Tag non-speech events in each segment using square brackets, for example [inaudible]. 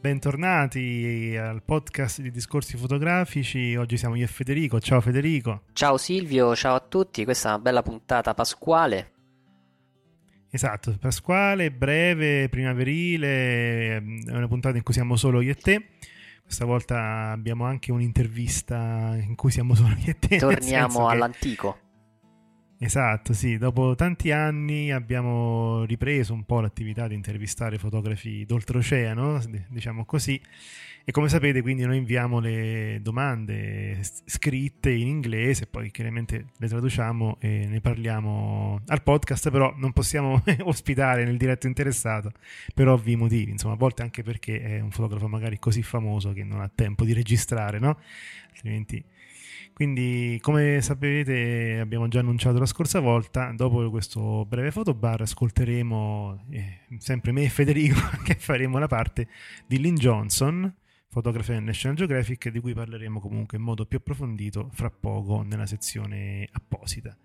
Bentornati al podcast di Discorsi fotografici. Oggi siamo io e Federico. Ciao Federico. Ciao Silvio, ciao a tutti, questa è una bella puntata pasquale. Esatto, Pasquale, breve, primaverile, è una puntata in cui siamo solo io e te. Questa volta abbiamo anche un'intervista in cui siamo solo io e te. Torniamo che- all'antico. Esatto, sì, dopo tanti anni abbiamo ripreso un po' l'attività di intervistare fotografi d'oltreoceano, diciamo così, e come sapete quindi noi inviamo le domande scritte in inglese, poi chiaramente le traduciamo e ne parliamo al podcast, però non possiamo [laughs] ospitare nel diretto interessato per ovvi motivi, insomma, a volte anche perché è un fotografo magari così famoso che non ha tempo di registrare, no? Altrimenti... Quindi, come sapete, abbiamo già annunciato la scorsa volta, dopo questo breve fotobar ascolteremo eh, sempre me e Federico [laughs] che faremo la parte di Lynn Johnson, fotografia del National Geographic, di cui parleremo comunque in modo più approfondito fra poco nella sezione apposita.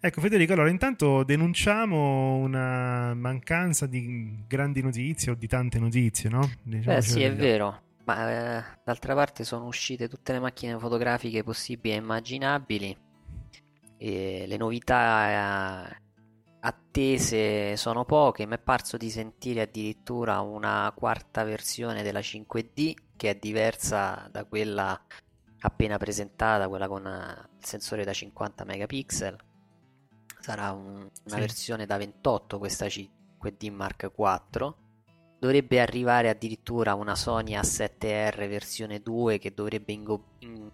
Ecco Federico, allora intanto denunciamo una mancanza di grandi notizie o di tante notizie, no? Beh Diciamocelo sì, è vero, ma eh, d'altra parte sono uscite tutte le macchine fotografiche possibili e immaginabili e le novità eh, attese sono poche, mi è parso di sentire addirittura una quarta versione della 5D che è diversa da quella appena presentata, quella con eh, il sensore da 50 megapixel. Sarà un- una Sì. versione da 28 questa 5D Mark IV. Dovrebbe arrivare addirittura una Sony A7R versione 2 che dovrebbe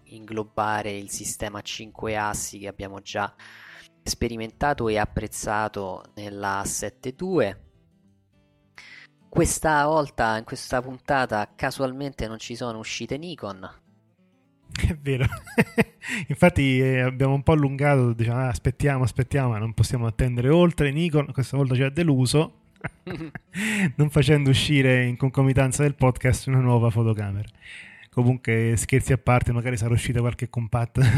inglobare il sistema a 5 assi che abbiamo già sperimentato e apprezzato nella A7 II. Questa volta, in questa puntata, casualmente non ci sono uscite Nikon. [laughs] È vero, [laughs] infatti eh, abbiamo un po' allungato, diciamo "Ah, aspettiamo, aspettiamo, ma non possiamo attendere oltre. Nikon questa volta ci ha deluso, [laughs] non facendo uscire in concomitanza del podcast una nuova fotocamera. Comunque, scherzi a parte, magari sarà uscita qualche compatta. [laughs]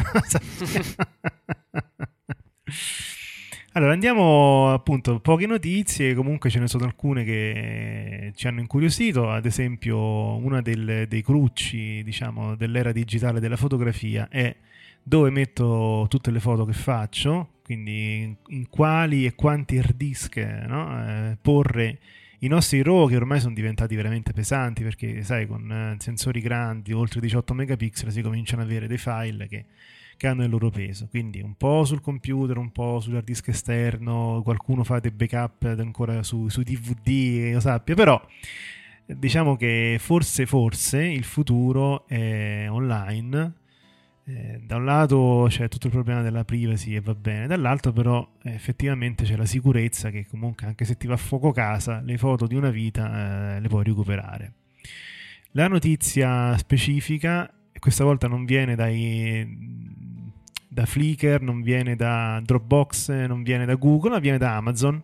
Allora, andiamo appunto, poche notizie, comunque ce ne sono alcune che ci hanno incuriosito, ad esempio una del- dei crucci, diciamo, dell'era digitale della fotografia è dove metto tutte le foto che faccio, quindi in, quali e quanti hard disk no? Eh, porre i nostri RAW che ormai sono diventati veramente pesanti perché sai con eh, sensori grandi oltre 18 megapixel si cominciano ad avere dei file che, che hanno il loro peso quindi un po' sul computer un po' sull'hard disk esterno qualcuno fa dei backup ancora su, su DVD che io sappia però diciamo che forse forse il futuro è online eh, da un lato c'è tutto il problema della privacy e va bene, dall'altro però eh, effettivamente c'è la sicurezza che comunque anche se ti va a fuoco casa le foto di una vita eh, le puoi recuperare. La notizia specifica, questa volta non viene dai, da Flickr, non viene da Dropbox, non viene da Google, ma viene da Amazon.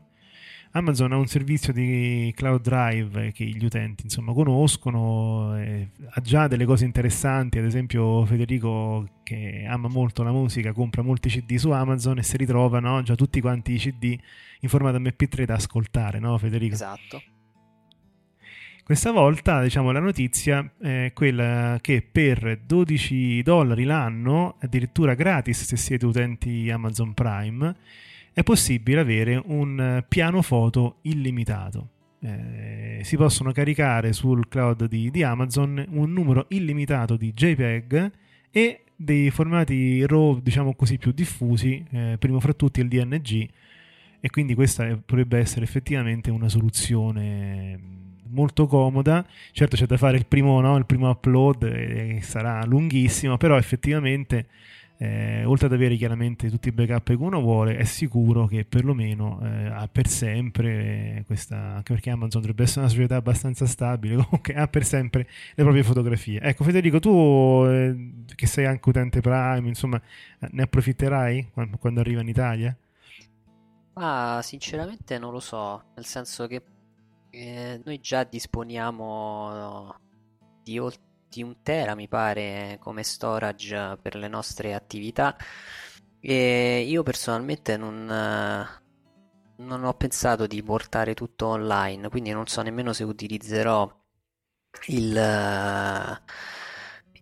Amazon ha un servizio di cloud drive che gli utenti insomma conoscono, ha già delle cose interessanti, ad esempio Federico che ama molto la musica compra molti CD su Amazon e si ritrova no, già tutti quanti i CD in formato MP3 da ascoltare, no Federico? Esatto. Questa volta, diciamo, la notizia è quella che per 12 dollari l'anno, addirittura gratis se siete utenti Amazon Prime, è possibile avere un eh, piano foto illimitato. Eh, si possono caricare sul cloud di, di Amazon un numero illimitato di JPEG e dei formati RAW, diciamo così, più diffusi, eh, primo fra tutti il DNG, e quindi questa potrebbe essere effettivamente una soluzione molto comoda. Certo c'è da fare il primo, no? il primo upload, eh, che sarà lunghissimo, però effettivamente eh, oltre ad avere chiaramente tutti i backup che uno vuole, è sicuro che perlomeno eh, ha per sempre questa, anche perché Amazon dovrebbe essere una società abbastanza stabile, [laughs] comunque ha per sempre le proprie fotografie. Ecco Federico, tu eh, che sei anche utente Prime, insomma, eh, ne approfitterai quando, quando arriva in Italia? Ma sinceramente non lo so, nel senso che eh, noi già disponiamo di, ol- di un tera, mi pare, come storage per le nostre attività. E io personalmente non, eh, non ho pensato di portare tutto online, quindi non so nemmeno se utilizzerò il, eh,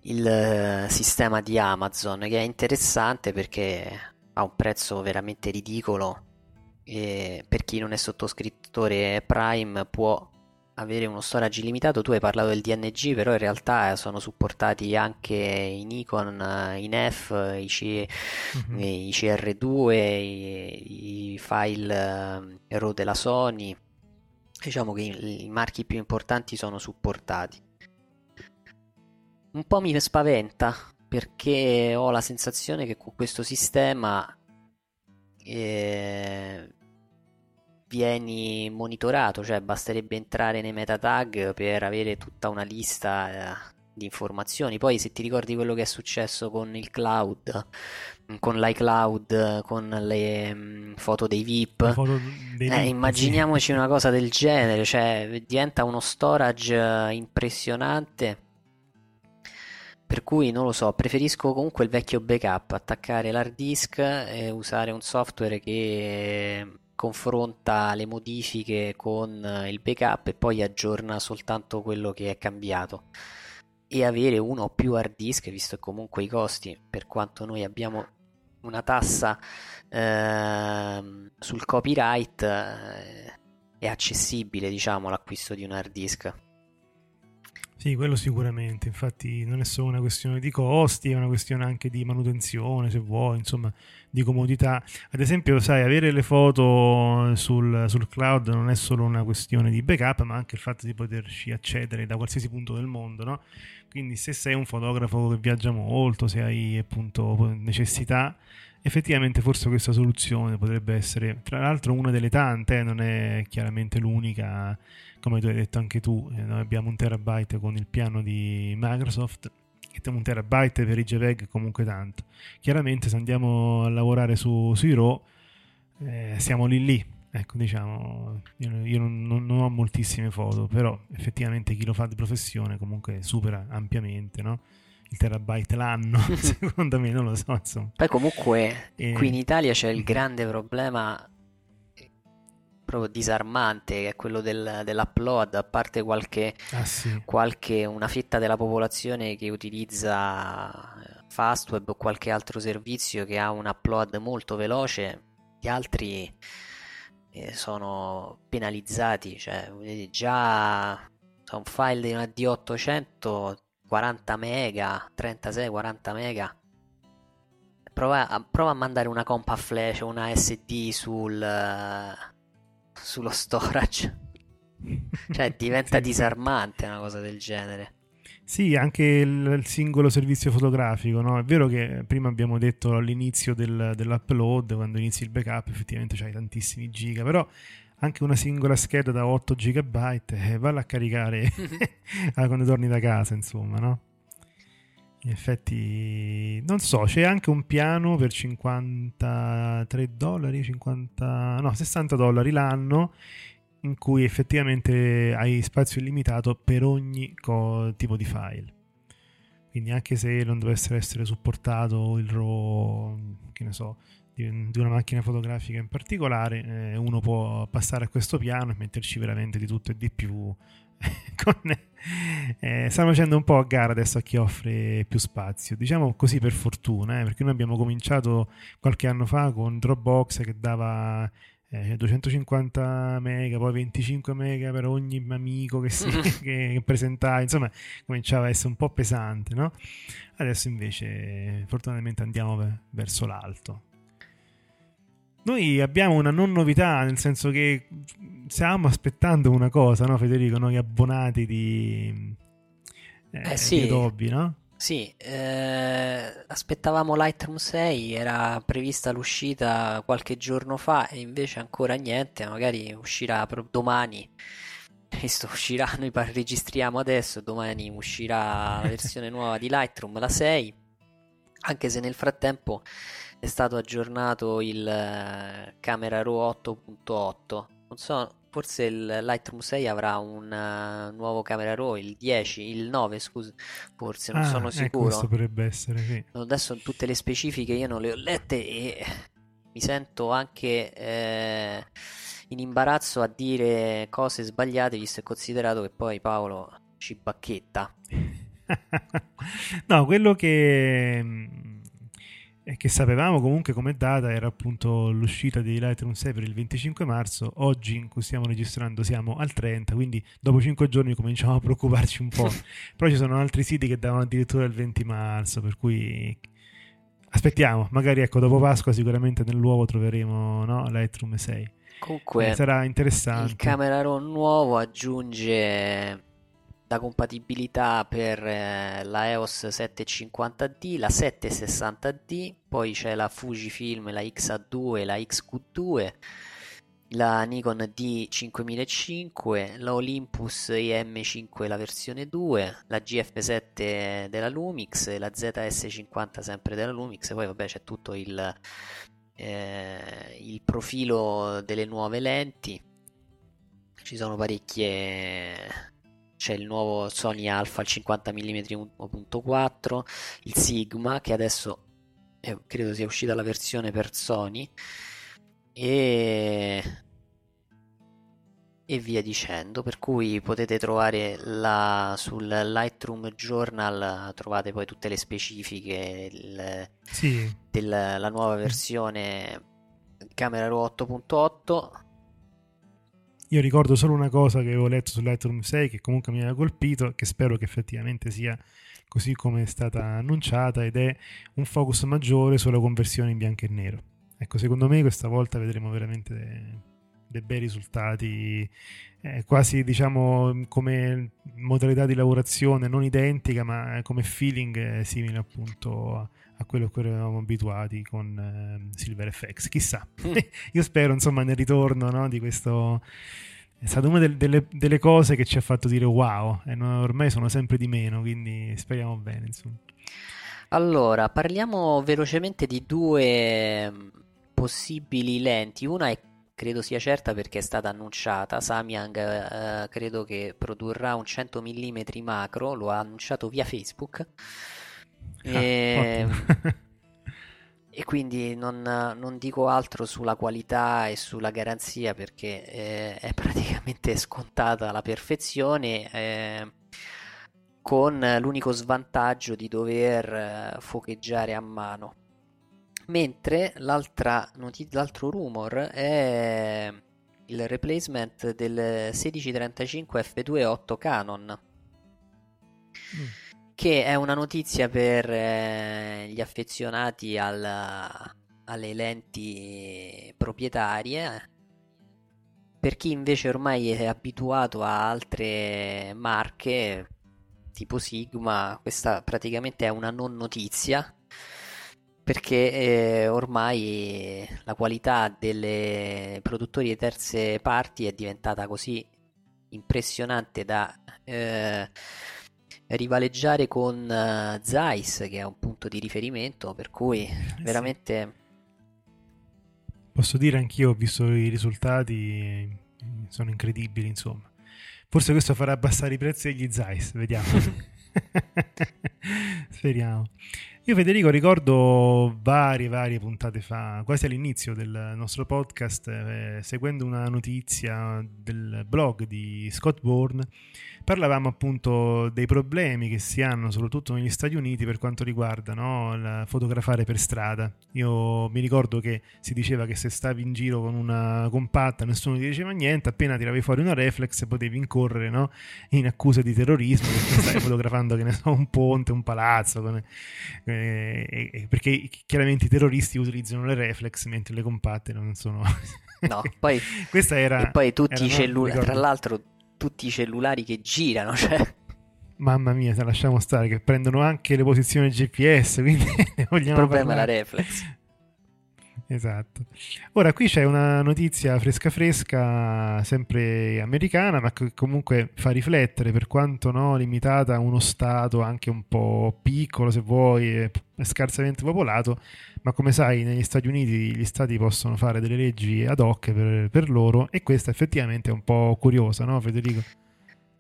il eh, sistema di Amazon, che è interessante perché ha un prezzo veramente ridicolo e per chi non è sottoscrittore Prime può avere uno storage illimitato. Tu hai parlato del DNG, però in realtà sono supportati anche i Nikon, eh, i NEF, i, C- Mhm. i CR2, i, i file eh, RAW della Sony. Diciamo che i, i marchi più importanti sono supportati. Un po' mi spaventa perché ho la sensazione che con questo sistema eh, vieni monitorato, cioè basterebbe entrare nei meta tag per avere tutta una lista eh, di informazioni. Poi se ti ricordi quello che è successo con il cloud, con l'iCloud, con le mm, foto dei VIP, foto dei eh, immaginiamoci una cosa del genere, cioè diventa uno storage eh, impressionante. Per cui non lo so, preferisco comunque il vecchio backup, attaccare l'hard disk e usare un software che confronta le modifiche con eh, il backup e poi aggiorna soltanto quello che è cambiato. E avere uno o più hard disk, visto che comunque i costi, per quanto noi abbiamo una tassa ehm, sul copyright, eh, è accessibile, diciamo, l'acquisto di un hard disk. Sì, quello sicuramente, infatti non è solo una questione di costi, è una questione anche di manutenzione, se vuoi, insomma, di comodità. Ad esempio, sai, avere le foto sul, sul cloud non è solo una questione di backup, ma anche il fatto di poterci accedere da qualsiasi punto del mondo, no? Quindi se sei un fotografo che viaggia molto, se hai appunto necessità, effettivamente forse questa soluzione potrebbe essere, tra l'altro, una delle tante, eh, non è chiaramente l'unica come tu hai detto anche tu, eh, noi abbiamo un terabyte con il piano di Microsoft e un terabyte per i JPEG comunque tanto. Chiaramente se andiamo a lavorare su, sui RAW eh, siamo lì lì. Ecco, diciamo, io, io non, non- ho moltissime foto, però effettivamente chi lo fa di professione comunque supera ampiamente, no? Il terabyte l'anno, [laughs] secondo me, non lo so, insomma. Poi comunque E- qui in Italia c'è il grande problema eh, proprio disarmante che è quello del- dell'upload, a parte qualche, Ah sì, qualche una fetta della popolazione che utilizza Fastweb o qualche altro servizio che ha un upload molto veloce, gli altri eh, sono penalizzati, cioè vedete, già un file di una D800 40 mega, 36-40 mega. Prova a, prova a mandare una compa flash o una SD sul, sullo storage. Cioè, diventa [laughs] Sì. disarmante una cosa del genere. Sì, anche il, il singolo servizio fotografico, no? È vero che prima abbiamo detto all'inizio del- dell'upload, quando inizi il backup, effettivamente c'hai tantissimi giga, però anche una singola scheda da 8 GB, eh, valla a caricare [laughs] [laughs] ah, quando torni da casa, insomma, no? In effetti, non so, c'è anche un piano per 53 dollari, 50, no, 60 dollari l'anno in cui effettivamente hai spazio illimitato per ogni co- tipo di file. Quindi anche se non dovesse essere supportato il RAW, che ne so, di, di una macchina fotografica in particolare, eh, uno può passare a questo piano e metterci veramente di tutto e di più. [laughs] Con- eh, stanno facendo un po' a gara adesso a chi offre più spazio, diciamo così per fortuna, eh, perché noi abbiamo cominciato qualche anno fa con Dropbox che dava eh, 250 mega, poi 25 mega per ogni amico che, si, [laughs] che, che presentava, insomma cominciava a essere un po' pesante, no? Adesso invece fortunatamente andiamo ver- verso l'alto. Noi abbiamo una non novità, nel senso che stiamo aspettando una cosa, no Federico? Noi abbonati di, eh, Eh, sì. di Adobe, no? Sì, eh, aspettavamo Lightroom 6, era prevista l'uscita qualche giorno fa e invece ancora niente, magari uscirà domani. [laughs] Visto uscirà, noi registriamo adesso, domani uscirà la versione [laughs] nuova di Lightroom, la 6, anche se nel frattempo è stato aggiornato il eh, Camera Raw 8.8. Non so, forse il Lightroom 6 avrà un eh, nuovo Camera Raw, il 10, il 9, scusa, forse, non Ah, sono ecco, sicuro. questo potrebbe essere, sì. Adesso tutte le specifiche io non le ho lette e mi sento anche eh, in imbarazzo a dire cose sbagliate, visto e considerato che poi Paolo ci bacchetta. [laughs] no, quello che, è che sapevamo comunque come data era appunto l'uscita di Lightroom 6 per il 25 marzo. Oggi in cui stiamo registrando siamo al 30, quindi dopo 5 giorni cominciamo a preoccuparci un po'. [laughs] Però ci sono altri siti che davano addirittura il 20 marzo, per cui aspettiamo. Magari ecco, dopo Pasqua sicuramente nell'uovo troveremo no, Lightroom 6. Comunque, Eh, sarà interessante. il Camera Raw nuovo aggiunge la compatibilità per eh, la EOS 750D, la 760D, poi c'è la Fujifilm, la XA2, la XQ2, la Nikon D5005, la Olympus EM5 la versione 2, la GF7 della Lumix, la ZS50 sempre della Lumix, poi vabbè c'è tutto il, eh, il profilo delle nuove lenti, ci sono parecchie c'è il nuovo Sony Alpha al 50 mm 1.4, il Sigma che adesso eh, credo sia uscita la versione per Sony e e via dicendo, per cui potete trovare la, sul Lightroom Journal trovate poi tutte le specifiche il- Sì, della nuova versione Camera Raw 8.8 Io ricordo solo una cosa che avevo letto su Lightroom 6 che comunque mi aveva colpito, che spero che effettivamente sia così come è stata annunciata, ed è un focus maggiore sulla conversione in bianco e nero. Ecco, secondo me questa volta vedremo veramente de- dei bei risultati, eh, quasi diciamo come modalità di lavorazione non identica, ma come feeling eh, simile appunto a, quello a cui eravamo abituati con eh, Silver FX. Chissà, [laughs] io spero insomma nel ritorno no, di questo è stata una del- delle, delle cose che ci ha fatto dire wow e no- ormai sono sempre di meno quindi speriamo bene insomma Allora, parliamo velocemente di due mm, possibili lenti. Una è, credo sia certa perché è stata annunciata. Samyang eh, credo che produrrà un 100 mm macro, lo ha annunciato via Facebook. E, Ah, ottimo. [laughs] e quindi non, non dico altro sulla qualità e sulla garanzia perché eh, è [laughs] praticamente scontata alla perfezione. eh, con l'unico svantaggio di dover eh, focheggiare a mano. Mentre l'altra noti- l'altro rumor è il replacement del 1635 f2.8 Canon, che è una notizia per eh, gli affezionati al- alle lenti proprietarie. Per chi invece ormai è abituato a altre marche, tipo Sigma, questa praticamente è una non notizia perché eh, ormai la qualità delle produttori di terze parti è diventata così impressionante da eh, rivaleggiare con eh, Zeiss, che è un punto di riferimento, per cui veramente posso dire anch'io ho visto i risultati eh, sono incredibili insomma. Forse questo farà abbassare i prezzi degli Zeiss vediamo. [laughs] [laughs] Speriamo Io Federico ricordo varie, varie puntate fa, quasi all'inizio del nostro podcast, eh, seguendo una notizia del blog di Scott Bourne, parlavamo appunto dei problemi che si hanno soprattutto negli Stati Uniti per quanto riguarda no, il fotografare per strada. Io mi ricordo che si diceva che se stavi in giro con una compatta nessuno ti diceva niente, appena tiravi fuori una reflex potevi incorrere no, in accuse di terrorismo perché stavi [laughs] fotografando che ne so, un ponte, un palazzo. Con, eh, perché chiaramente i terroristi utilizzano le reflex mentre le compatte non sono... No, poi, [laughs] Questa era, e poi tutti era, i cellulari, tra l'altro tutti i cellulari che girano, cioè... Mamma mia, se lasciamo stare che prendono anche le posizioni GPS, quindi [laughs] ne Il vogliamo problema è la parlare. reflex. Esatto. Ora qui c'è una notizia fresca fresca, sempre americana, ma che comunque fa riflettere per quanto no, limitata a uno stato anche un po' piccolo, se vuoi, scarsamente popolato, ma come sai negli Stati Uniti gli stati possono fare delle leggi ad hoc per, per loro e questa effettivamente è un po' curiosa, no Federico?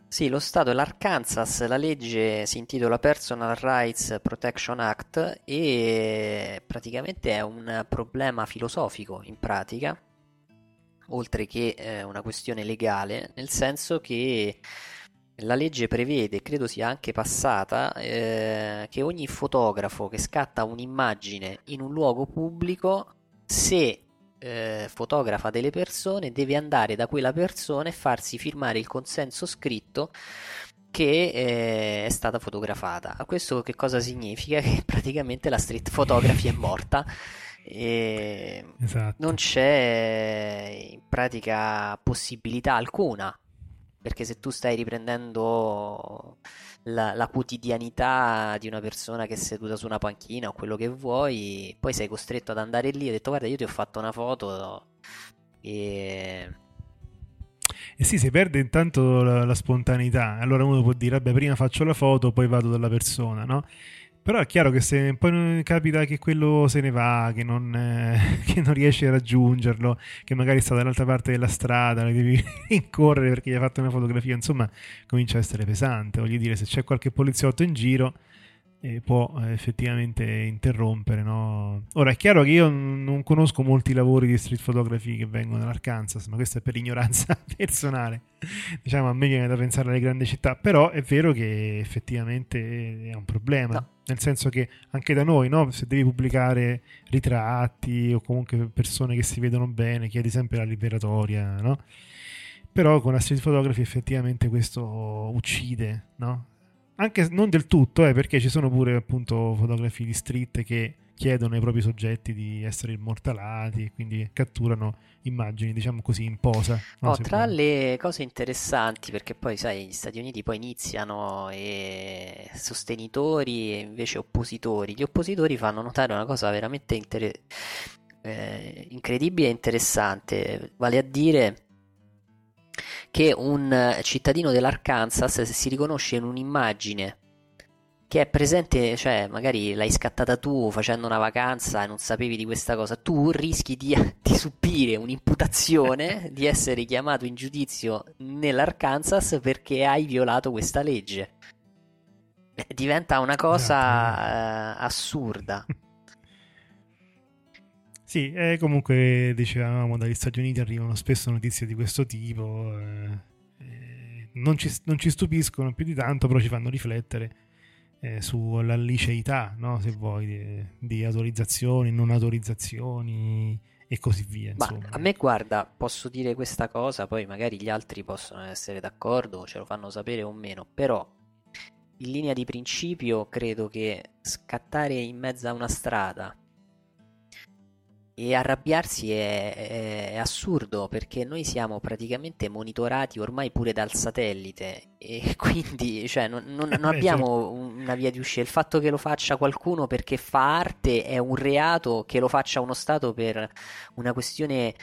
Sì, lo Stato l'Arkansas, la legge si intitola Personal Rights Protection Act e praticamente è un problema filosofico in pratica, oltre che eh, una questione legale, nel senso che la legge prevede, credo sia anche passata, eh, che ogni fotografo che scatta un'immagine in un luogo pubblico, se eh, fotografa delle persone, deve andare da quella persona e farsi firmare il consenso scritto che eh, è stata fotografata. A questo che cosa significa? [laughs] Che praticamente la street photography è morta e Esatto. non c'è in pratica possibilità alcuna. Perché se tu stai riprendendo la, la quotidianità di una persona che è seduta su una panchina o quello che vuoi, poi sei costretto ad andare lì e detto guarda io ti ho fatto una foto e... E sì, si perde intanto la, la spontaneità. Allora uno può dire, vabbè, prima faccio la foto, poi vado dalla persona, no? Però è chiaro che se poi capita che quello se ne va, che non, eh, [laughs] non riesce a raggiungerlo, che magari sta dall'altra parte della strada, le devi [laughs] rincorrere perché gli hai fatto una fotografia, insomma, comincia a essere pesante. Voglio dire, se c'è qualche poliziotto in giro, eh, può eh, effettivamente interrompere, no? Ora è chiaro che io non conosco molti lavori di street photography che vengono dall'Arkansas, ma questo è per ignoranza [laughs] personale. Diciamo, a me viene da pensare alle grandi città, però è vero che effettivamente è un problema. No. Nel senso che anche da noi, no? se devi pubblicare ritratti o comunque persone che si vedono bene, chiedi sempre la liberatoria, no? Però con la street photography effettivamente questo uccide, no? Anche non del tutto, eh, perché ci sono pure appunto fotografi di street che chiedono ai propri soggetti di essere immortalati e quindi catturano immagini, diciamo così, in posa. no? Oh, tra vuoi. le cose interessanti, perché poi sai, gli Stati Uniti poi iniziano e sostenitori e invece oppositori. Gli oppositori fanno notare una cosa veramente inter- eh, incredibile e interessante, vale a dire che un cittadino dell'Arkansas se si riconosce in un'immagine che è presente, cioè magari l'hai scattata tu facendo una vacanza e non sapevi di questa cosa, tu rischi di, [laughs] di subire un'imputazione [laughs] di essere chiamato in giudizio nell'Arkansas perché hai violato questa legge. Eh, Diventa una cosa eh, assurda. [laughs] Sì, eh, comunque dicevamo dagli Stati Uniti arrivano spesso notizie di questo tipo. eh, eh, non, ci, non ci stupiscono più di tanto, però ci fanno riflettere eh, sulla liceità, no? se vuoi, di, di autorizzazioni, non autorizzazioni e così via. Ma a me guarda, posso dire questa cosa, poi magari gli altri possono essere d'accordo, ce lo fanno sapere o meno, però in linea di principio credo che scattare in mezzo a una strada e arrabbiarsi è, è- è assurdo perché noi siamo praticamente monitorati ormai pure dal satellite e [laughs] quindi cioè, non, non- non Beh, abbiamo una via di uscita. Il fatto che lo faccia qualcuno perché fa arte è un reato, che lo faccia uno Stato per una questione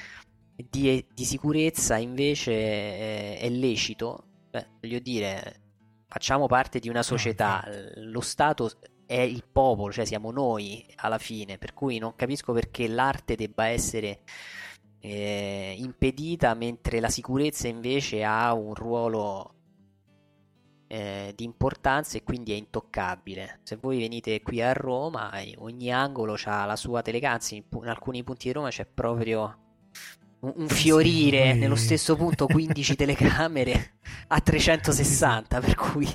di, di sicurezza invece è, è lecito. Beh, voglio dire, facciamo parte di una società, lo Stato è il popolo, cioè siamo noi alla fine, per cui non capisco perché l'arte debba essere eh, impedita mentre la sicurezza invece ha un ruolo eh, di importanza e quindi è intoccabile. Se voi venite qui a Roma, eh, ogni angolo ha la sua telecamera, in, in alcuni punti di Roma c'è proprio un, un fiorire sì. nello stesso punto 15 [laughs] telecamere a 360, per cui...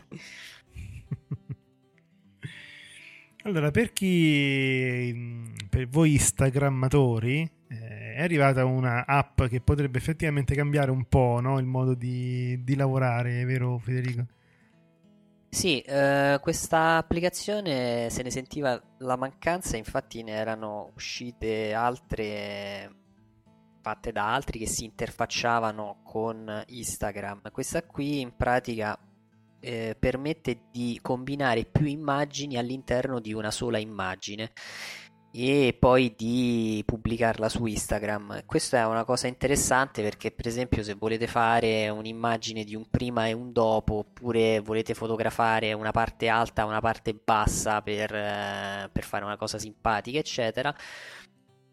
Allora, per chi, per voi instagrammatori, eh, è arrivata una app che potrebbe effettivamente cambiare un po' no? il modo di, di lavorare, vero Federico? Sì, eh, questa applicazione se ne sentiva la mancanza, infatti ne erano uscite altre fatte da altri che si interfacciavano con Instagram. Questa qui in pratica eh, permette di combinare più immagini all'interno di una sola immagine e poi di pubblicarla su Instagram. Questa è una cosa interessante perché per esempio se volete fare un'immagine di un prima e un dopo oppure volete fotografare una parte alta, una parte bassa per, eh, per fare una cosa simpatica eccetera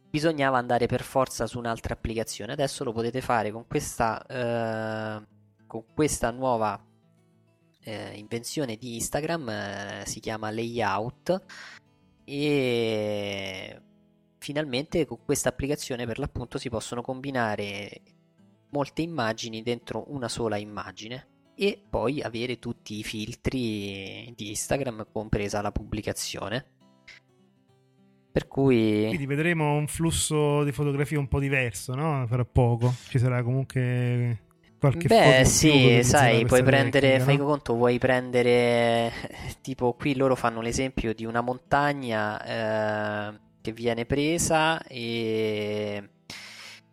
bisognava andare per forza su un'altra applicazione. Adesso lo potete fare con questa, eh, con questa nuova eh, invenzione di Instagram, eh, si chiama Layout e finalmente con questa applicazione per l'appunto si possono combinare molte immagini dentro una sola immagine e poi avere tutti i filtri di Instagram compresa la pubblicazione per cui... Quindi vedremo un flusso di fotografie un po' diverso, no? Fra poco. Ci sarà comunque qualche Beh, sì, sai, puoi prendere, tecnica, fai no? conto, vuoi prendere, tipo qui loro fanno l'esempio di una montagna eh, che viene presa e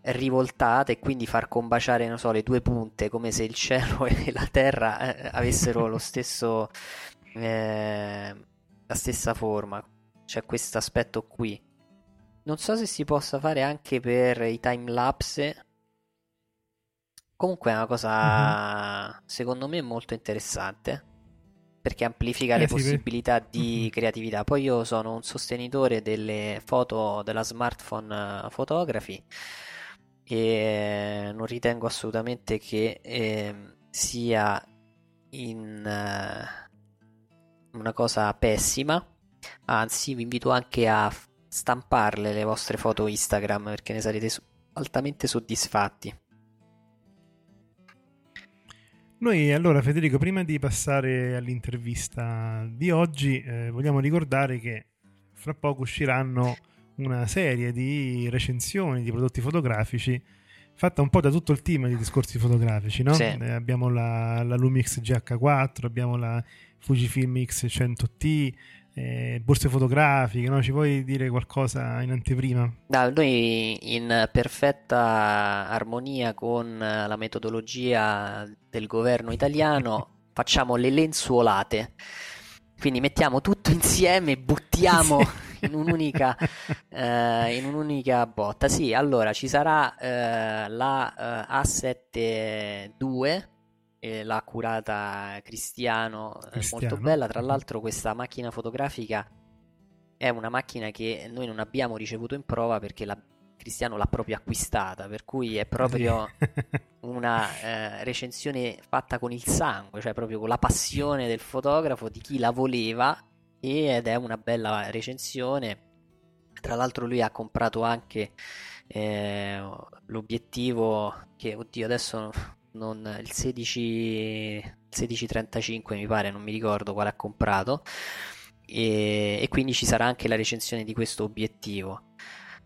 rivoltata e quindi far combaciare, non so, le due punte come se il cielo [laughs] e la terra eh, avessero lo [laughs] stesso, eh, la stessa forma c'è questo aspetto qui. Non so se si possa fare anche per i time lapse. Comunque è una cosa, mm-hmm. secondo me, molto interessante. Perché amplifica eh, le sì, possibilità per... di mm-hmm. creatività. Poi io sono un sostenitore delle foto della smartphone photography e non ritengo assolutamente che eh, sia in uh, una cosa pessima Anzi, vi invito anche a stamparle le vostre foto Instagram perché ne sarete altamente soddisfatti. Noi allora Federico, prima di passare all'intervista di oggi, eh, vogliamo ricordare che fra poco usciranno una serie di recensioni di prodotti fotografici fatta un po' da tutto il team di discorsi fotografici, no? Sì. Eh, abbiamo la, la Lumix GH4, abbiamo la Fujifilm X100T, eh, borse fotografiche, no? ci puoi dire qualcosa in anteprima? No, noi in perfetta armonia con la metodologia del governo italiano [laughs] facciamo le lenzuolate, quindi mettiamo tutto insieme e buttiamo sì. [laughs] in, un'unica, eh, in, un'unica, botta. Sì, allora ci sarà eh, la uh, A7 II eh, l'ha curata Cristiano, Cristiano, molto bella. Tra l'altro questa macchina fotografica è una macchina che noi non abbiamo ricevuto in prova perché la, Cristiano l'ha proprio acquistata, per cui è proprio [laughs] una eh, recensione fatta con il sangue, cioè proprio con la passione del fotografo, di chi la voleva ed è una bella recensione. Tra l'altro lui ha comprato anche eh, l'obiettivo che, oddio, adesso non, il 16 1635 mi pare, non mi ricordo quale ha comprato e, e quindi ci sarà anche la recensione di questo obiettivo.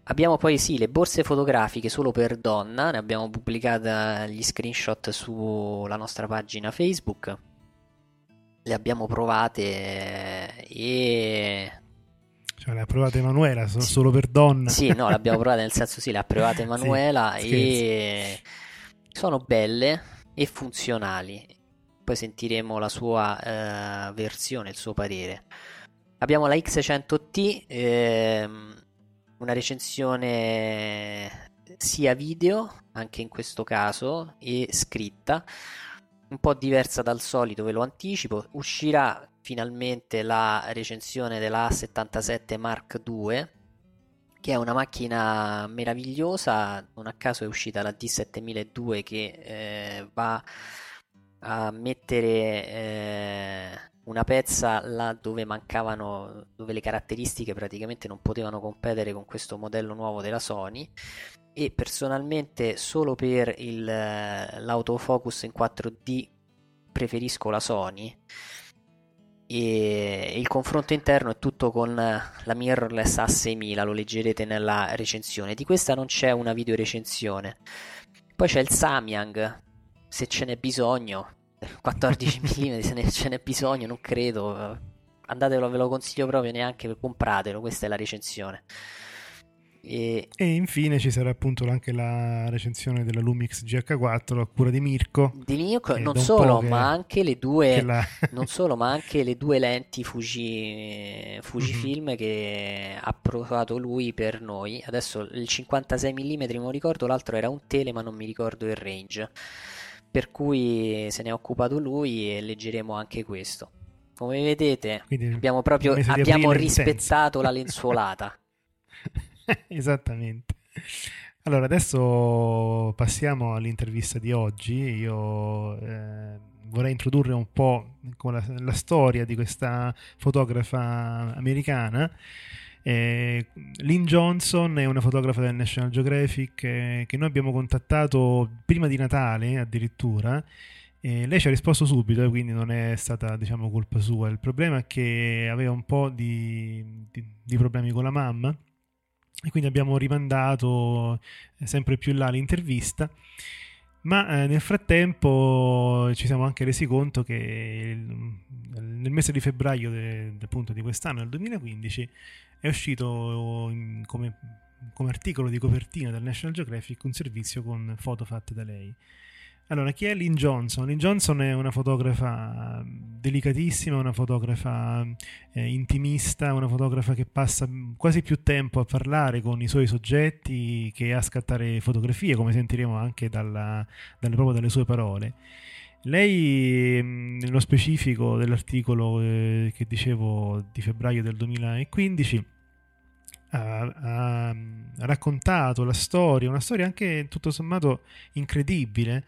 Abbiamo poi sì le borse fotografiche solo per donna, ne abbiamo pubblicata gli screenshot sulla nostra pagina Facebook. Le abbiamo provate e cioè, le ha provate Emanuela so, sì. solo per donna? Sì, no, le abbiamo [laughs] provate nel senso sì, le ha provate Emanuela sì, e sono belle e funzionali. Poi sentiremo la sua eh, versione, il suo parere. Abbiamo la X100T, ehm, una recensione sia video, anche in questo caso, e scritta, un po' diversa dal solito, ve lo anticipo. Uscirà finalmente la recensione della A77 Mark II che è una macchina meravigliosa, non a caso è uscita la D7002 che eh, va a mettere eh, una pezza là dove mancavano, dove le caratteristiche praticamente non potevano competere con questo modello nuovo della Sony. E personalmente solo per il, l'autofocus in 4D preferisco la Sony e il confronto interno è tutto con la mirrorless A6000 lo leggerete nella recensione. Di questa non c'è una video recensione. Poi c'è il Samyang se ce n'è bisogno [laughs] 14 [laughs] mm se ce n'è bisogno non credo andatelo ve lo consiglio proprio neanche compratelo questa è la recensione e... e... infine ci sarà appunto anche la recensione della Lumix GH4 a cura di Mirko. Di Mirko, non solo, che... ma anche le due la... [laughs] non solo, ma anche le due lenti Fuji, Fujifilm mm-hmm. che ha provato lui per noi. Adesso il 56 mm non ricordo, l'altro era un tele, ma non mi ricordo il range. Per cui se ne è occupato lui e leggeremo anche questo. Come vedete, Quindi abbiamo proprio abbiamo rispettato la lenzuolata. [laughs] [laughs] Esattamente. Allora, adesso passiamo all'intervista di oggi. Io eh, vorrei introdurre un po' la, la, storia di questa fotografa americana. Eh, Lynn Johnson è una fotografa del National Geographic eh, che noi abbiamo contattato prima di Natale addirittura. E lei ci ha risposto subito, quindi non è stata diciamo, colpa sua. Il problema è che aveva un po' di, di, di problemi con la mamma e quindi abbiamo rimandato eh, sempre più là l'intervista. Ma eh, nel frattempo ci siamo anche resi conto che il, nel mese di febbraio de, de, appunto, di quest'anno, nel 2015, è uscito in, come, come articolo di copertina del National Geographic un servizio con foto fatte da lei. Allora, chi è Lynn Johnson? Lynn Johnson è una fotografa delicatissima, una fotografa eh, intimista, una fotografa che passa quasi più tempo a parlare con i suoi soggetti che a scattare fotografie, come sentiremo anche dalla, dalle, proprio dalle sue parole. Lei, nello specifico dell'articolo eh, che dicevo di febbraio del 2015, ha, ha, raccontato la storia, una storia anche tutto sommato incredibile,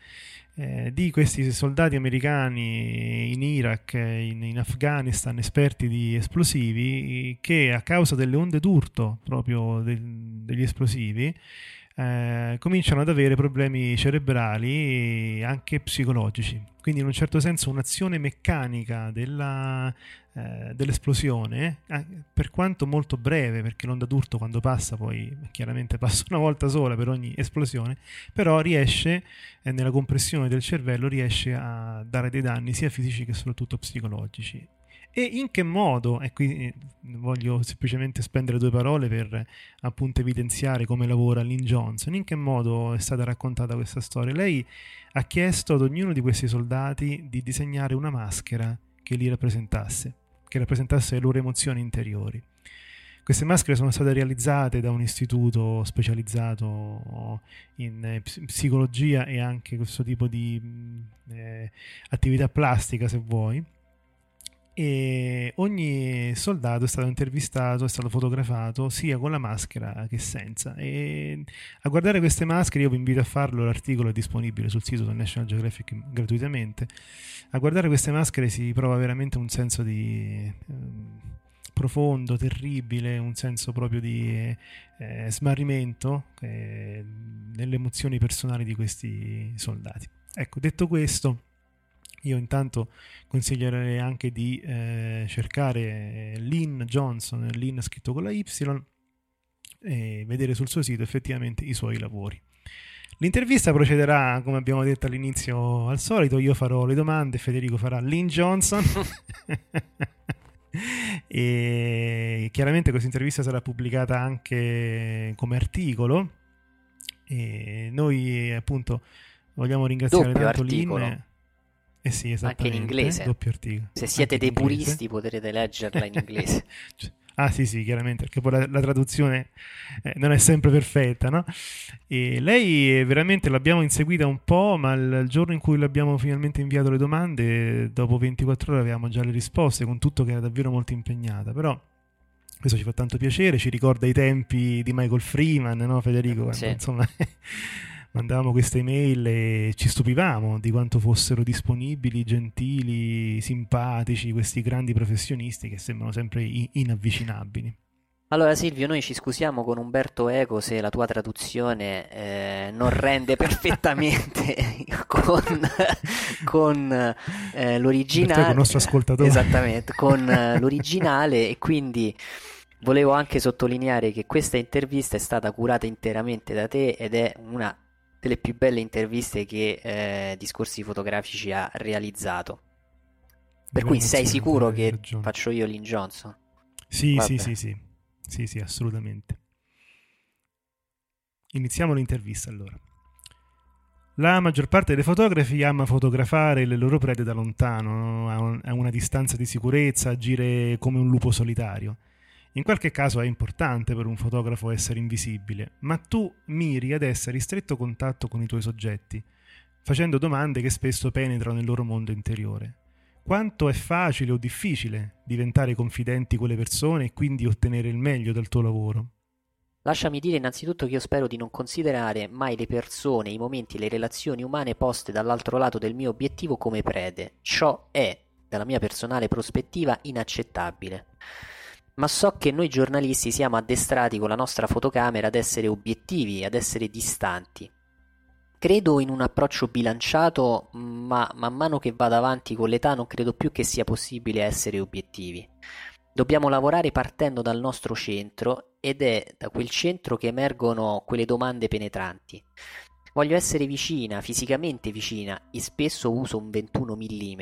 eh, di questi soldati americani in Iraq, in, in, Afghanistan, esperti di esplosivi, che a causa delle onde d'urto proprio del, degli esplosivi, eh, cominciano ad avere problemi cerebrali e anche psicologici. Quindi in un certo senso un'azione meccanica della, eh, dell'esplosione, eh, per quanto molto breve, perché l'onda d'urto quando passa poi chiaramente [laughs] passa una volta sola per ogni esplosione, però riesce, eh, nella compressione del cervello, riesce a dare dei danni sia fisici che soprattutto psicologici. E in che modo, e qui eh, voglio semplicemente spendere due parole per appunto evidenziare come lavora Lynn Johnson, in che modo è stata raccontata questa storia? Lei ha chiesto ad ognuno di questi soldati di disegnare una maschera che li rappresentasse, che rappresentasse le loro emozioni interiori. Queste maschere sono state realizzate da un istituto specializzato in psicologia e anche questo tipo di eh, attività plastica, se vuoi e ogni soldato è stato intervistato, è stato fotografato sia con la maschera che senza. E a guardare queste maschere, io vi invito a farlo, l'articolo è disponibile sul sito del National Geographic gratuitamente. A guardare queste maschere si prova veramente un senso di eh, profondo, terribile, un senso proprio di eh, smarrimento eh, nelle emozioni personali di questi soldati. Ecco, detto questo io intanto consiglierei anche di eh, cercare Lynn Johnson, Lynn scritto con la Y, e vedere sul suo sito effettivamente i suoi lavori. L'intervista procederà, come abbiamo detto all'inizio, al solito. Io farò le domande, Federico farà Lynn Johnson. [laughs] e chiaramente questa intervista sarà pubblicata anche come articolo. E noi, appunto, vogliamo ringraziare Doppio tanto articolo. Lynn eh sì, anche in inglese. Se siete dei puristi potrete leggerla in inglese. [laughs] ah sì sì, chiaramente, perché poi la, la traduzione eh, non è sempre perfetta, no? E lei veramente l'abbiamo inseguita un po', ma il, il giorno in cui l'abbiamo finalmente inviato le domande, dopo 24 ore avevamo già le risposte, con tutto che era davvero molto impegnata, però questo ci fa tanto piacere, ci ricorda i tempi di Michael Freeman, no Federico? Quando, sì. Insomma, mandavamo queste email e ci stupivamo di quanto fossero disponibili, gentili, simpatici questi grandi professionisti che sembrano sempre inavvicinabili. Allora Silvio, noi ci scusiamo con Umberto Eco se la tua traduzione eh, non rende perfettamente [laughs] con, con eh, l'originale. il nostro ascoltatore. Esattamente, con eh, l'originale e quindi volevo anche sottolineare che questa intervista è stata curata interamente da te ed è una delle più belle interviste che eh, Discorsi Fotografici ha realizzato. Per cui sei sicuro che ragione. faccio io Lin Johnson? Sì, Vabbè. sì, sì, sì. Sì, sì, assolutamente. Iniziamo l'intervista allora. La maggior parte dei fotografi ama fotografare le loro prede da lontano, a una distanza di sicurezza, agire come un lupo solitario. In qualche caso è importante per un fotografo essere invisibile, ma tu miri ad essere in stretto contatto con i tuoi soggetti, facendo domande che spesso penetrano nel loro mondo interiore quanto è facile o difficile diventare confidenti con le persone e quindi ottenere il meglio dal tuo lavoro. Lasciami dire innanzitutto che io spero di non considerare mai le persone, i momenti le relazioni umane poste dall'altro lato del mio obiettivo come prede. Ciò è, dalla mia personale prospettiva, inaccettabile. Ma so che noi giornalisti siamo addestrati con la nostra fotocamera ad essere obiettivi, ad essere distanti. Credo in un approccio bilanciato, ma man mano che vado avanti con l'età non credo più che sia possibile essere obiettivi. Dobbiamo lavorare partendo dal nostro centro ed è da quel centro che emergono quelle domande penetranti. Voglio essere vicina, fisicamente vicina, e spesso uso un 21 mm,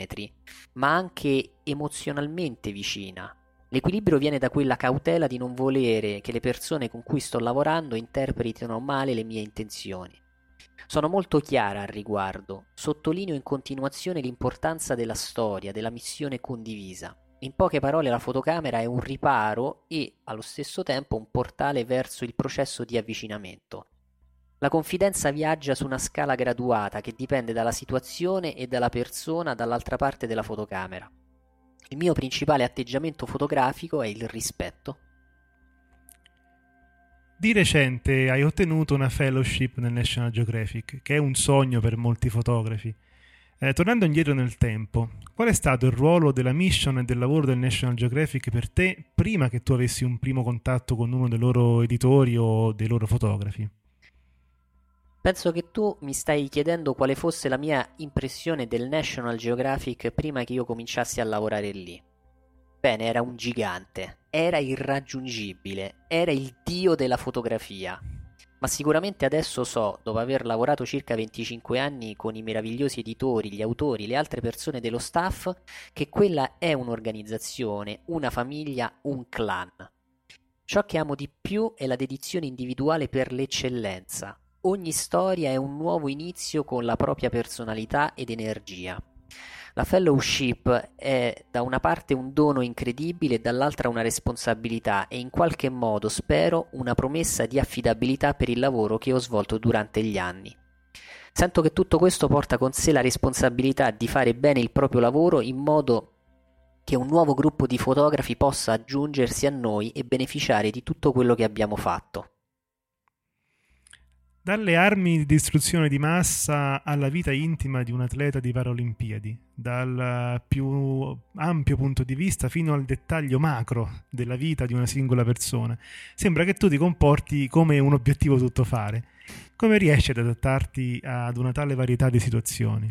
ma anche emozionalmente vicina. L'equilibrio viene da quella cautela di non volere che le persone con cui sto lavorando interpretino male le mie intenzioni. Sono molto chiara al riguardo, sottolineo in continuazione l'importanza della storia, della missione condivisa. In poche parole la fotocamera è un riparo e, allo stesso tempo, un portale verso il processo di avvicinamento. La confidenza viaggia su una scala graduata che dipende dalla situazione e dalla persona dall'altra parte della fotocamera. Il mio principale atteggiamento fotografico è il rispetto. Di recente hai ottenuto una fellowship nel National Geographic, che è un sogno per molti fotografi. Eh, tornando indietro nel tempo, qual è stato il ruolo della mission e del lavoro del National Geographic per te prima che tu avessi un primo contatto con uno dei loro editori o dei loro fotografi? Penso che tu mi stai chiedendo quale fosse la mia impressione del National Geographic prima che io cominciassi a lavorare lì. Bene, era un gigante, era irraggiungibile, era il dio della fotografia. Ma sicuramente adesso so, dopo aver lavorato circa 25 anni con i meravigliosi editori, gli autori, le altre persone dello staff, che quella è un'organizzazione, una famiglia, un clan. Ciò che amo di più è la dedizione individuale per l'eccellenza. Ogni storia è un nuovo inizio con la propria personalità ed energia. La fellowship è da una parte un dono incredibile e dall'altra una responsabilità e in qualche modo, spero, una promessa di affidabilità per il lavoro che ho svolto durante gli anni. Sento che tutto questo porta con sé la responsabilità di fare bene il proprio lavoro in modo che un nuovo gruppo di fotografi possa aggiungersi a noi e beneficiare di tutto quello che abbiamo fatto. Dalle armi di distruzione di massa alla vita intima di un atleta di Paralimpiadi, dal più ampio punto di vista fino al dettaglio macro della vita di una singola persona, sembra che tu ti comporti come un obiettivo tuttofare. Come riesci ad adattarti ad una tale varietà di situazioni?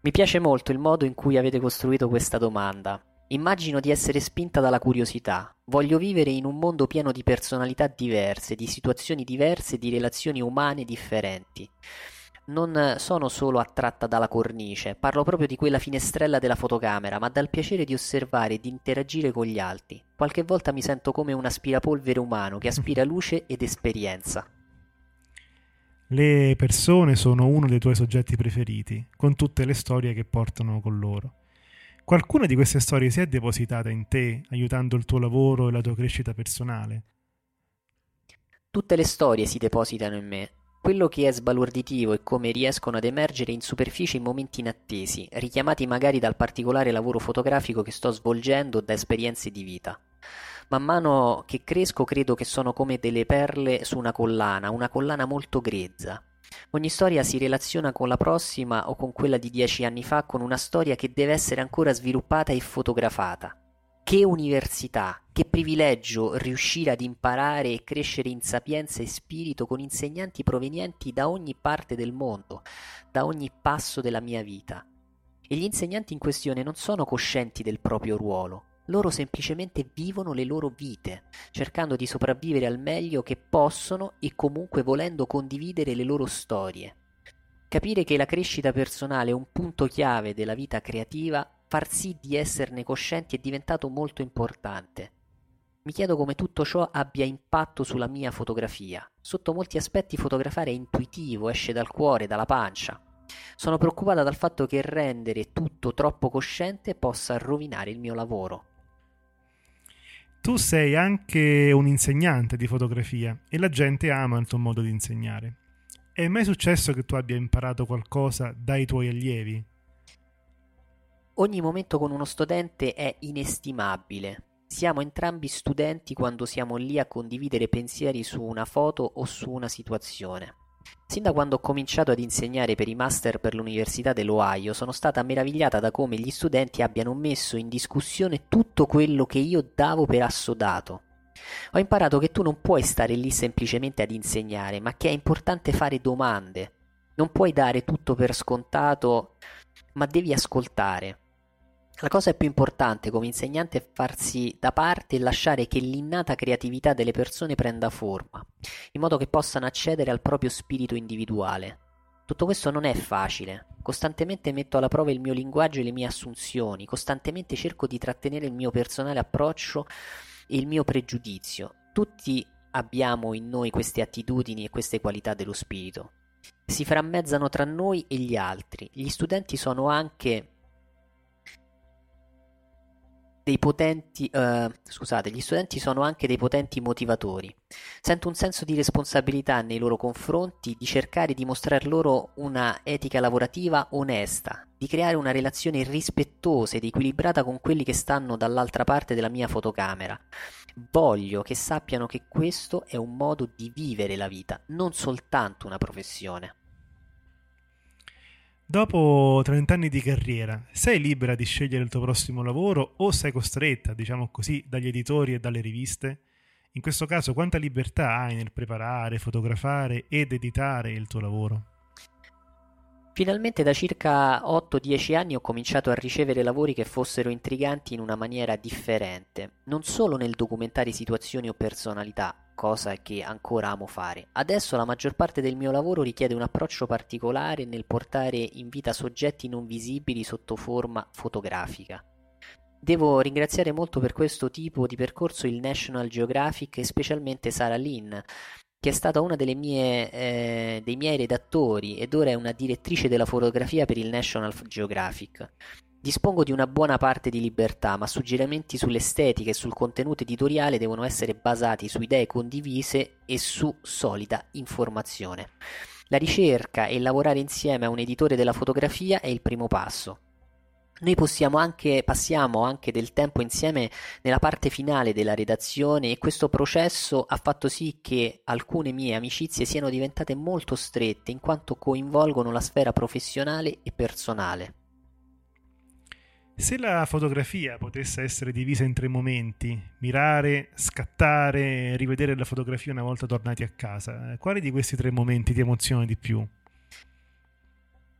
Mi piace molto il modo in cui avete costruito questa domanda. Immagino di essere spinta dalla curiosità. Voglio vivere in un mondo pieno di personalità diverse, di situazioni diverse, di relazioni umane differenti. Non sono solo attratta dalla cornice, parlo proprio di quella finestrella della fotocamera, ma dal piacere di osservare e di interagire con gli altri. Qualche volta mi sento come un aspirapolvere umano che aspira [laughs] luce ed esperienza. Le persone sono uno dei tuoi soggetti preferiti, con tutte le storie che portano con loro. Qualcuna di queste storie si è depositata in te, aiutando il tuo lavoro e la tua crescita personale? Tutte le storie si depositano in me. Quello che è sbalorditivo è come riescono ad emergere in superficie in momenti inattesi, richiamati magari dal particolare lavoro fotografico che sto svolgendo o da esperienze di vita. Man mano che cresco credo che sono come delle perle su una collana, una collana molto grezza. Ogni storia si relaziona con la prossima o con quella di dieci anni fa con una storia che deve essere ancora sviluppata e fotografata. Che università, che privilegio riuscire ad imparare e crescere in sapienza e spirito con insegnanti provenienti da ogni parte del mondo, da ogni passo della mia vita. E gli insegnanti in questione non sono coscienti del proprio ruolo, loro semplicemente vivono le loro vite, cercando di sopravvivere al meglio che possono e comunque volendo condividere le loro storie. Capire che la crescita personale è un punto chiave della vita creativa far sì di esserne coscienti è diventato molto importante. Mi chiedo come tutto ciò abbia impatto sulla mia fotografia. Sotto molti aspetti fotografare è intuitivo, esce dal cuore, dalla pancia. Sono preoccupata dal fatto che rendere tutto troppo cosciente possa rovinare il mio lavoro. Tu sei anche un insegnante di fotografia e la gente ama il tuo modo di insegnare. È mai successo che tu abbia imparato qualcosa dai tuoi allievi? Ogni momento con uno studente è inestimabile. Siamo entrambi studenti quando siamo lì a condividere pensieri su una foto o su una situazione. Sin da quando ho cominciato ad insegnare per i master per l'Università dell'Ohio, sono stata meravigliata da come gli studenti abbiano messo in discussione tutto quello che io davo per assodato. Ho imparato che tu non puoi stare lì semplicemente ad insegnare, ma che è importante fare domande. Non puoi dare tutto per scontato, ma devi ascoltare. La cosa più importante come insegnante è farsi da parte e lasciare che l'innata creatività delle persone prenda forma, in modo che possano accedere al proprio spirito individuale. Tutto questo non è facile. Costantemente metto alla prova il mio linguaggio e le mie assunzioni, costantemente cerco di trattenere il mio personale approccio e il mio pregiudizio. Tutti abbiamo in noi queste attitudini e queste qualità dello spirito. Si frammezzano tra noi e gli altri. Gli studenti sono anche dei potenti, uh, scusate, gli studenti sono anche dei potenti motivatori. Sento un senso di responsabilità nei loro confronti di cercare di mostrare loro una etica lavorativa onesta, di creare una relazione rispettosa ed equilibrata con quelli che stanno dall'altra parte della mia fotocamera. Voglio che sappiano che questo è un modo di vivere la vita, non soltanto una professione. Dopo 30 anni di carriera, sei libera di scegliere il tuo prossimo lavoro o sei costretta, diciamo così, dagli editori e dalle riviste? In questo caso, quanta libertà hai nel preparare, fotografare ed editare il tuo lavoro? Finalmente da circa 8-10 anni ho cominciato a ricevere lavori che fossero intriganti in una maniera differente, non solo nel documentare situazioni o personalità, cosa che ancora amo fare. Adesso la maggior parte del mio lavoro richiede un approccio particolare nel portare in vita soggetti non visibili sotto forma fotografica. Devo ringraziare molto per questo tipo di percorso il National Geographic e specialmente Sara Lynn, che è stata una delle mie, eh, dei miei redattori ed ora è una direttrice della fotografia per il National Geographic. Dispongo di una buona parte di libertà, ma suggerimenti sull'estetica e sul contenuto editoriale devono essere basati su idee condivise e su solida informazione. La ricerca e lavorare insieme a un editore della fotografia è il primo passo. Noi possiamo anche, passiamo anche del tempo insieme nella parte finale della redazione e questo processo ha fatto sì che alcune mie amicizie siano diventate molto strette in quanto coinvolgono la sfera professionale e personale. Se la fotografia potesse essere divisa in tre momenti, mirare, scattare, rivedere la fotografia una volta tornati a casa, quali di questi tre momenti ti emoziona di più?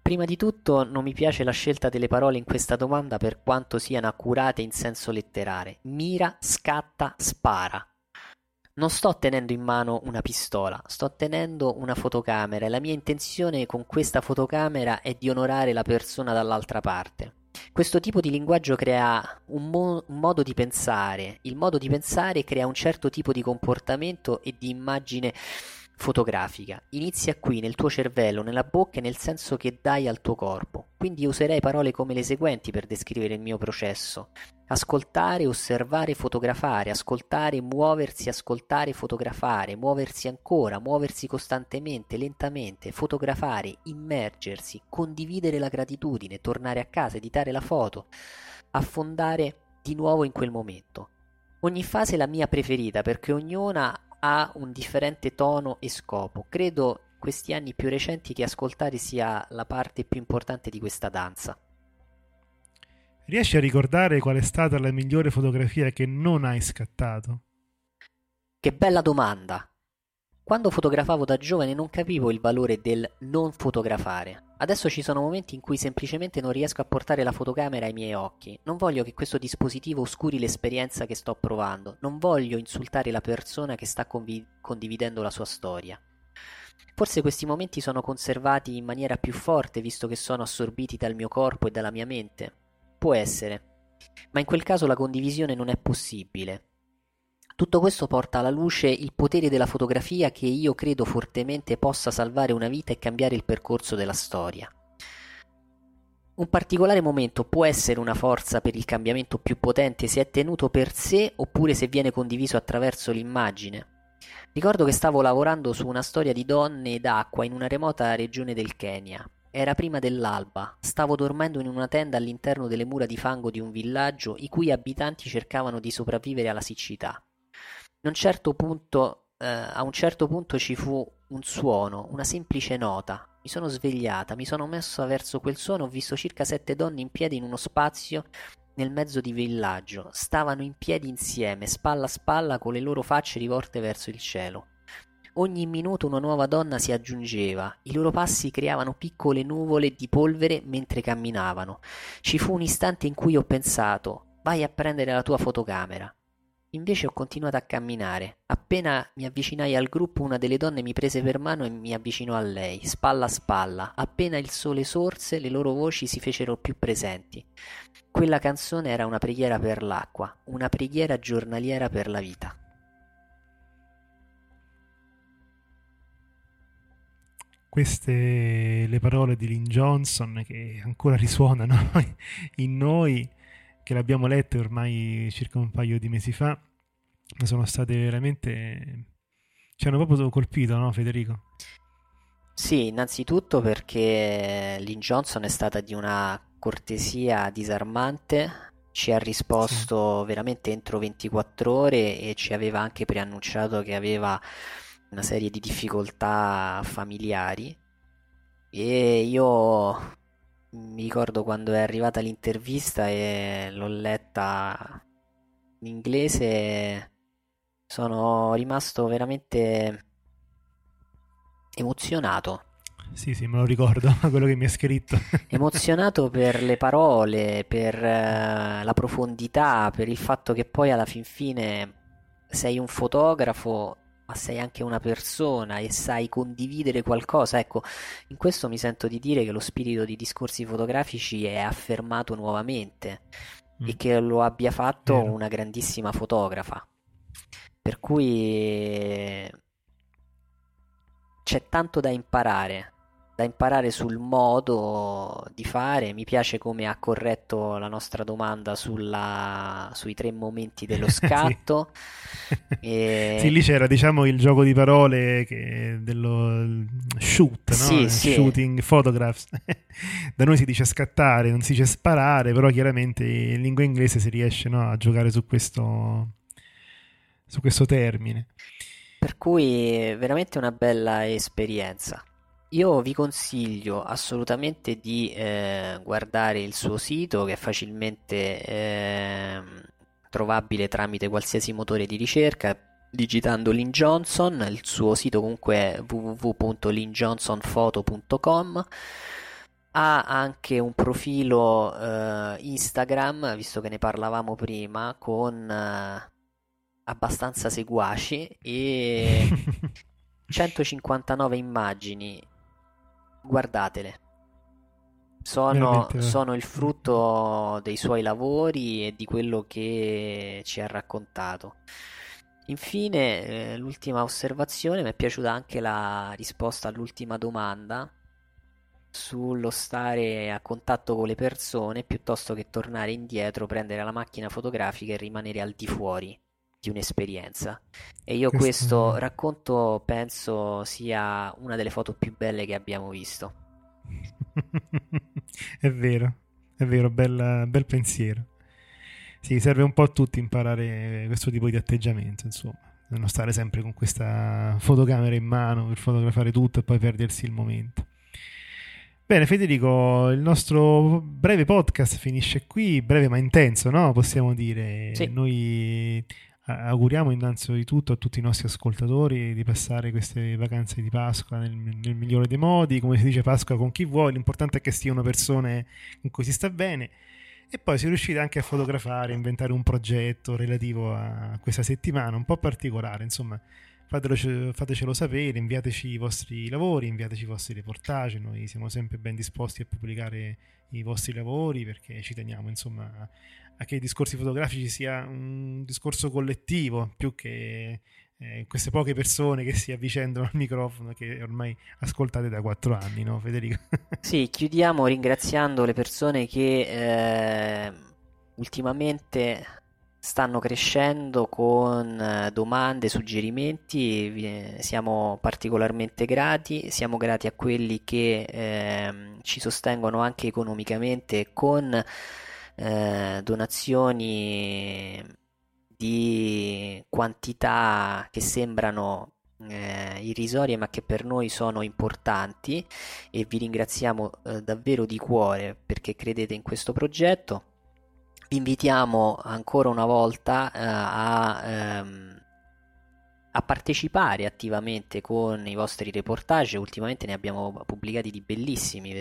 Prima di tutto non mi piace la scelta delle parole in questa domanda per quanto siano accurate in senso letterale. Mira, scatta, spara. Non sto tenendo in mano una pistola, sto tenendo una fotocamera e la mia intenzione con questa fotocamera è di onorare la persona dall'altra parte. Questo tipo di linguaggio crea un, mo- un, modo di pensare, il modo di pensare crea un certo tipo di comportamento e di immagine fotografica. Inizia qui, nel tuo cervello, nella bocca e nel senso che dai al tuo corpo. Quindi userei parole come le seguenti per descrivere il mio processo. Ascoltare, osservare, fotografare, ascoltare, muoversi, ascoltare, fotografare, muoversi ancora, muoversi costantemente, lentamente, fotografare, immergersi, condividere la gratitudine, tornare a casa, editare la foto, affondare di nuovo in quel momento. Ogni fase è la mia preferita perché ognuna ha un differente tono e scopo. Credo questi anni più recenti che ascoltare sia la parte più importante di questa danza. Riesci a ricordare qual è stata la migliore fotografia che non hai scattato? Che bella domanda! Quando fotografavo da giovane non capivo il valore del non fotografare. Adesso ci sono momenti in cui semplicemente non riesco a portare la fotocamera ai miei occhi. Non voglio che questo dispositivo oscuri l'esperienza che sto provando. Non voglio insultare la persona che sta convi- condividendo la sua storia. Forse questi momenti sono conservati in maniera più forte visto che sono assorbiti dal mio corpo e dalla mia mente. Può essere. Ma in quel caso la condivisione non è possibile. Tutto questo porta alla luce il potere della fotografia che io credo fortemente possa salvare una vita e cambiare il percorso della storia. Un particolare momento può essere una forza per il cambiamento più potente se è tenuto per sé oppure se viene condiviso attraverso l'immagine. Ricordo che stavo lavorando su una storia di donne ed acqua in una remota regione del Kenya. Era prima dell'alba, stavo dormendo in una tenda all'interno delle mura di fango di un villaggio i cui abitanti cercavano di sopravvivere alla siccità. Un certo punto, eh, a un certo punto ci fu un suono, una semplice nota. Mi sono svegliata, mi sono messa verso quel suono, ho visto circa sette donne in piedi in uno spazio nel mezzo di villaggio. Stavano in piedi insieme, spalla a spalla, con le loro facce rivolte verso il cielo. Ogni minuto una nuova donna si aggiungeva, i loro passi creavano piccole nuvole di polvere mentre camminavano. Ci fu un istante in cui ho pensato, vai a prendere la tua fotocamera. Invece ho continuato a camminare. Appena mi avvicinai al gruppo, una delle donne mi prese per mano e mi avvicinò a lei, spalla a spalla. Appena il sole sorse, le loro voci si fecero più presenti. Quella canzone era una preghiera per l'acqua, una preghiera giornaliera per la vita. Queste le parole di Lynn Johnson che ancora risuonano [laughs] in noi che l'abbiamo lette ormai circa un paio di mesi fa, ma sono state veramente... ci hanno proprio colpito, no Federico? Sì, innanzitutto perché Lynn Johnson è stata di una cortesia disarmante, ci ha risposto sì. veramente entro 24 ore e ci aveva anche preannunciato che aveva una serie di difficoltà familiari e io mi ricordo quando è arrivata l'intervista e l'ho letta in inglese, sono rimasto veramente emozionato. Sì, sì, me lo ricordo, [laughs] quello che mi ha scritto. [laughs] emozionato per le parole, per uh, la profondità, per il fatto che poi alla fin fine sei un fotografo ma sei anche una persona e sai condividere qualcosa. Ecco, in questo mi sento di dire che lo spirito di discorsi fotografici è affermato nuovamente mm. e che lo abbia fatto Vero. una grandissima fotografa. Per cui c'è tanto da imparare da imparare sul modo di fare. Mi piace come ha corretto la nostra domanda sulla, sui tre momenti dello [laughs] scatto. sì. [laughs] E... sì. lì c'era diciamo il gioco di parole che, dello shoot, no? sì, sì. shooting photographs. [laughs] da noi si dice scattare, non si dice sparare, però chiaramente in lingua inglese si riesce no, a giocare su questo, su questo termine. Per cui veramente una bella esperienza. Io vi consiglio assolutamente di eh, guardare il suo sito che è facilmente eh, trovabile tramite qualsiasi motore di ricerca digitando Lynn Johnson, il suo sito comunque è www.linjohnsonfoto.com ha anche un profilo eh, Instagram, visto che ne parlavamo prima, con eh, abbastanza seguaci e [laughs] 159 immagini guardatele. Sono, sono, il frutto dei suoi lavori e di quello che ci ha raccontato. Infine, eh, l'ultima osservazione, mi è piaciuta anche la risposta all'ultima domanda sullo stare a contatto con le persone piuttosto che tornare indietro, prendere la macchina fotografica e rimanere al di fuori di un'esperienza. E io questo, questo racconto penso sia una delle foto più belle che abbiamo visto. [laughs] è vero, è vero, bella, bel pensiero. Sì, serve un po' a tutti imparare questo tipo di atteggiamento, insomma. non stare sempre con questa fotocamera in mano per fotografare tutto e poi perdersi il momento. Bene, Federico, il nostro breve podcast finisce qui, breve ma intenso, no? Possiamo dire. Sì. Noi auguriamo innanzitutto a tutti i nostri ascoltatori di passare queste vacanze di Pasqua nel, nel migliore dei modi, come si dice Pasqua con chi vuoi, l'importante è che stiano persone con cui si sta bene. E poi se riuscite anche a fotografare, inventare un progetto relativo a questa settimana un po' particolare, insomma fatelo, fatecelo sapere, inviateci i vostri lavori, inviateci i vostri reportage, noi siamo sempre ben disposti a pubblicare i vostri lavori perché ci teniamo insomma a che i discorsi fotografici sia un discorso collettivo più che eh, queste poche persone che si avvicendano al microfono che ormai ascoltate da quattro anni, no Federico? [laughs] sì, chiudiamo ringraziando le persone che eh, ultimamente stanno crescendo con eh, domande, suggerimenti, siamo particolarmente grati, siamo grati a quelli che eh, ci sostengono anche economicamente con eh, donazioni di quantità che sembrano eh, irrisorie ma che per noi sono importanti e vi ringraziamo eh, davvero di cuore perché credete in questo progetto vi invitiamo ancora una volta eh, a, ehm, a, partecipare attivamente con i vostri reportage. Ultimamente ne abbiamo pubblicati di bellissimi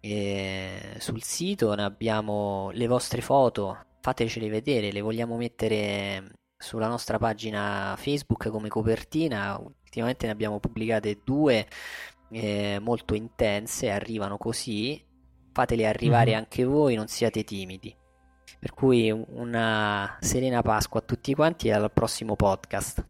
eh, eh, sul sito, ne abbiamo le vostre foto, fatecele vedere, le vogliamo mettere sulla nostra pagina Facebook come copertina. Ultimamente ne abbiamo pubblicate due eh, molto intense, arrivano così fatele arrivare mm-hmm. anche voi, non siate timidi. Per cui una serena Pasqua a tutti quanti e al prossimo podcast.